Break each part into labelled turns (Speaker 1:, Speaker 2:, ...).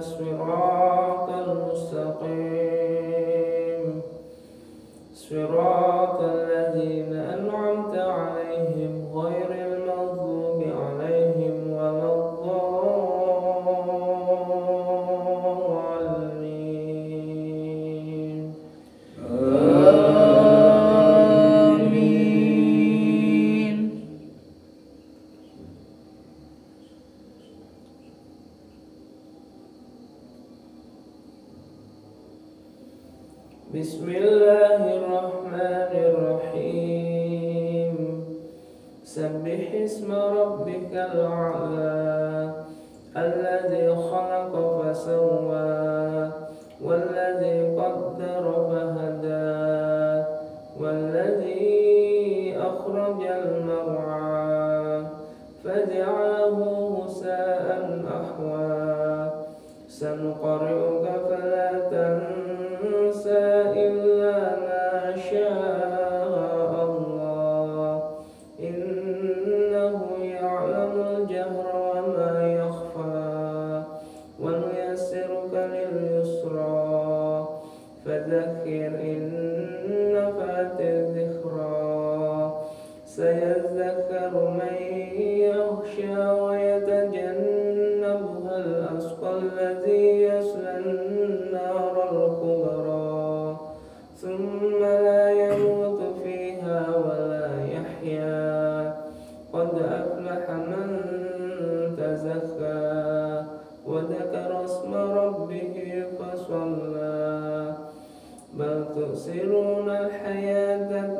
Speaker 1: الصراط المستقيم. صراط بسم الله الرحمن الرحيم. سبح اسم ربك الأعلى الذي خلق فسوى والذي قدر تؤثرون الحياة.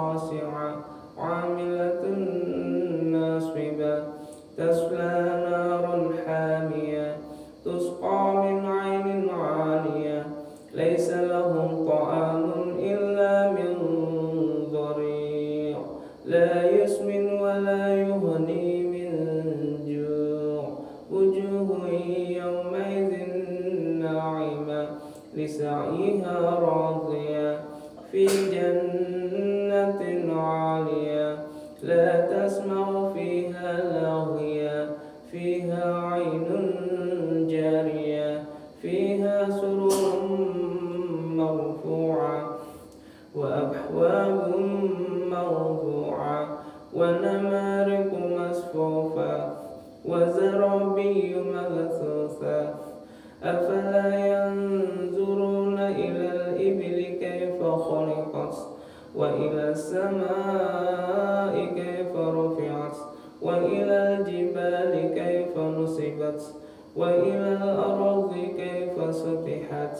Speaker 1: 好喜欢 فيها عين جارية فيها سرور مرفوعة وأبحواب مرفوعة ونمارق مصفوفة وزرابي مبثوثة أفلا ينظرون إلى الإبل كيف خلقت وإلى السماء كيف رفعت وإلى وإلى الأرض كيف سطحت؟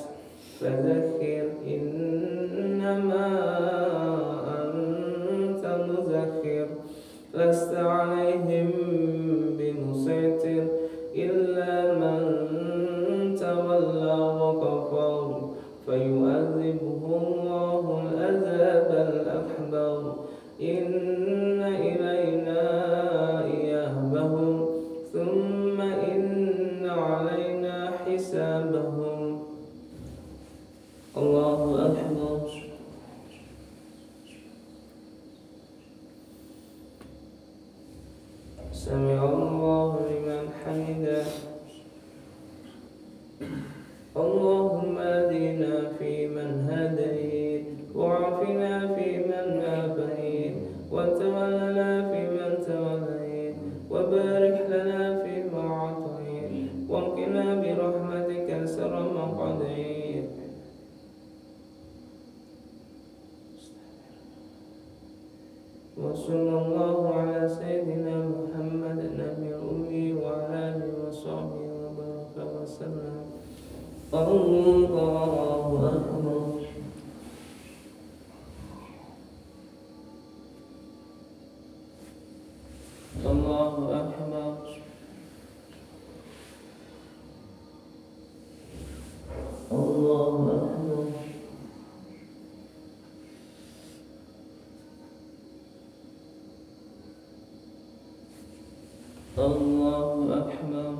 Speaker 1: فذكر إنما أنت مذكر لست عليك سمع الله لمن حمده. الله الله أكبر. الله أكبر.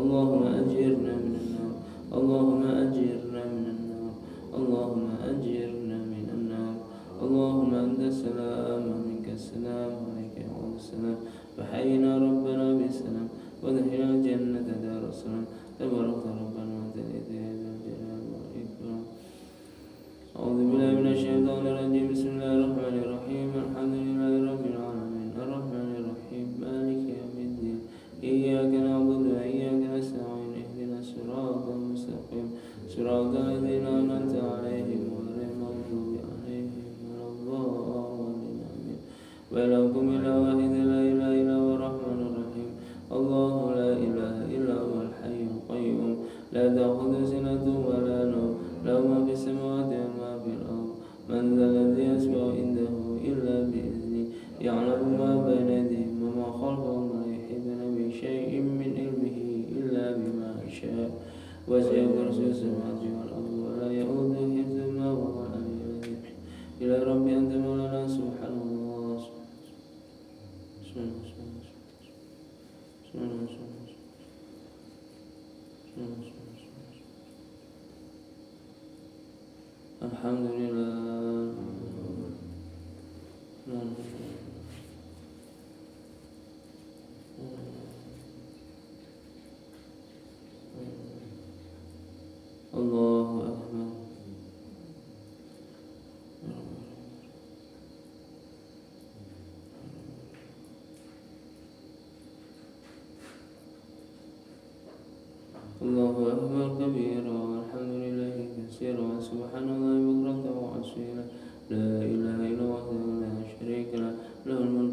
Speaker 1: اللهم أجرنا من النار. اللهم أجرنا من النار. اللهم أجرنا ولكم الأولى الحمد لله. الله أكبر. الله أكبر كبيرا والحمد لله. كثيرا سبحان الله بكرة وأصيلا لا إله إلا الله لا شريك له له الملك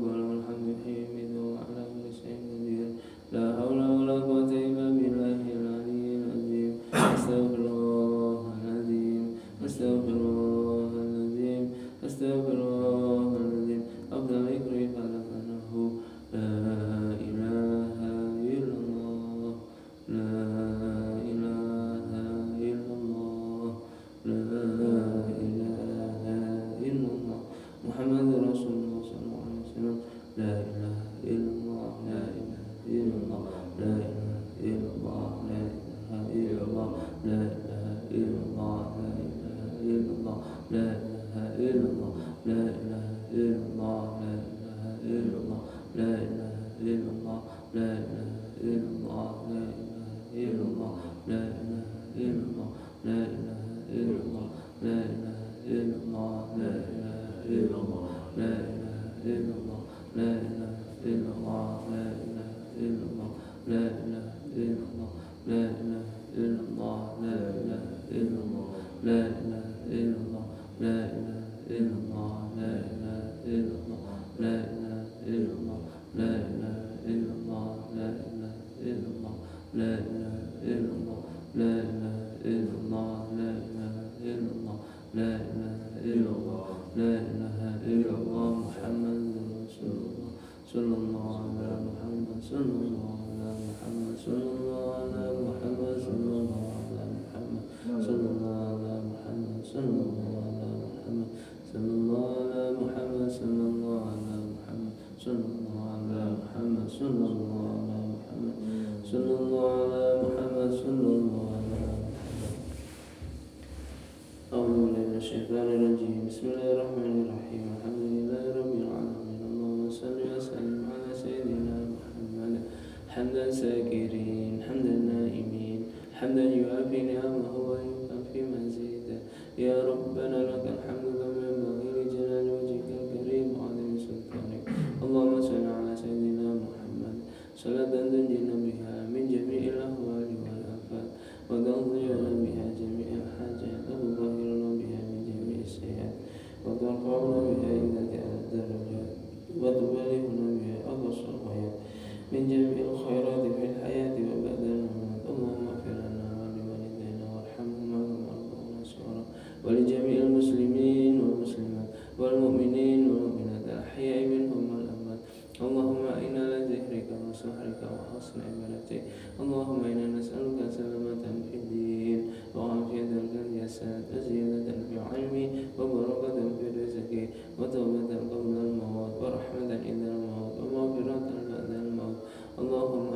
Speaker 1: بأمرك وحسن عبادتك. اللهم إنا نسألك سلامة في الدين وعافية في الجسد وزيادة في العلم وبركة في الرزق وتوبة قبل الموت ورحمة عند الموت ومغفرة بعد الموت. اللهم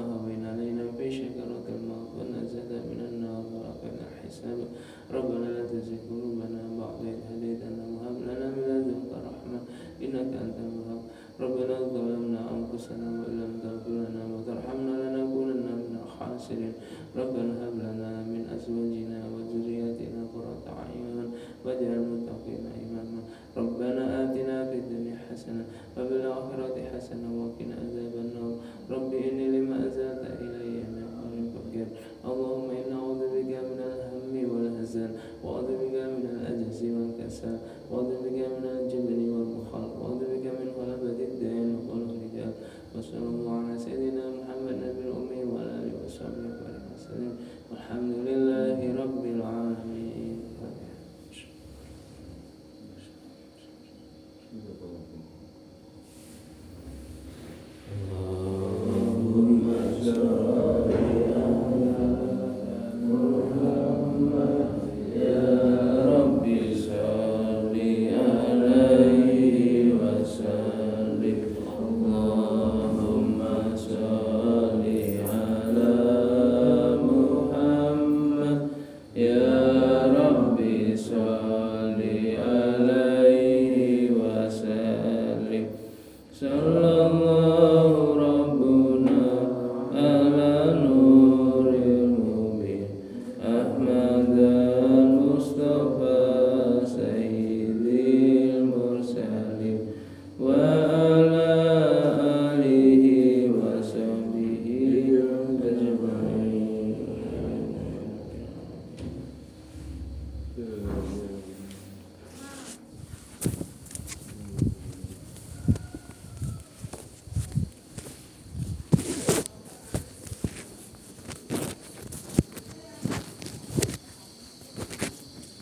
Speaker 1: uh,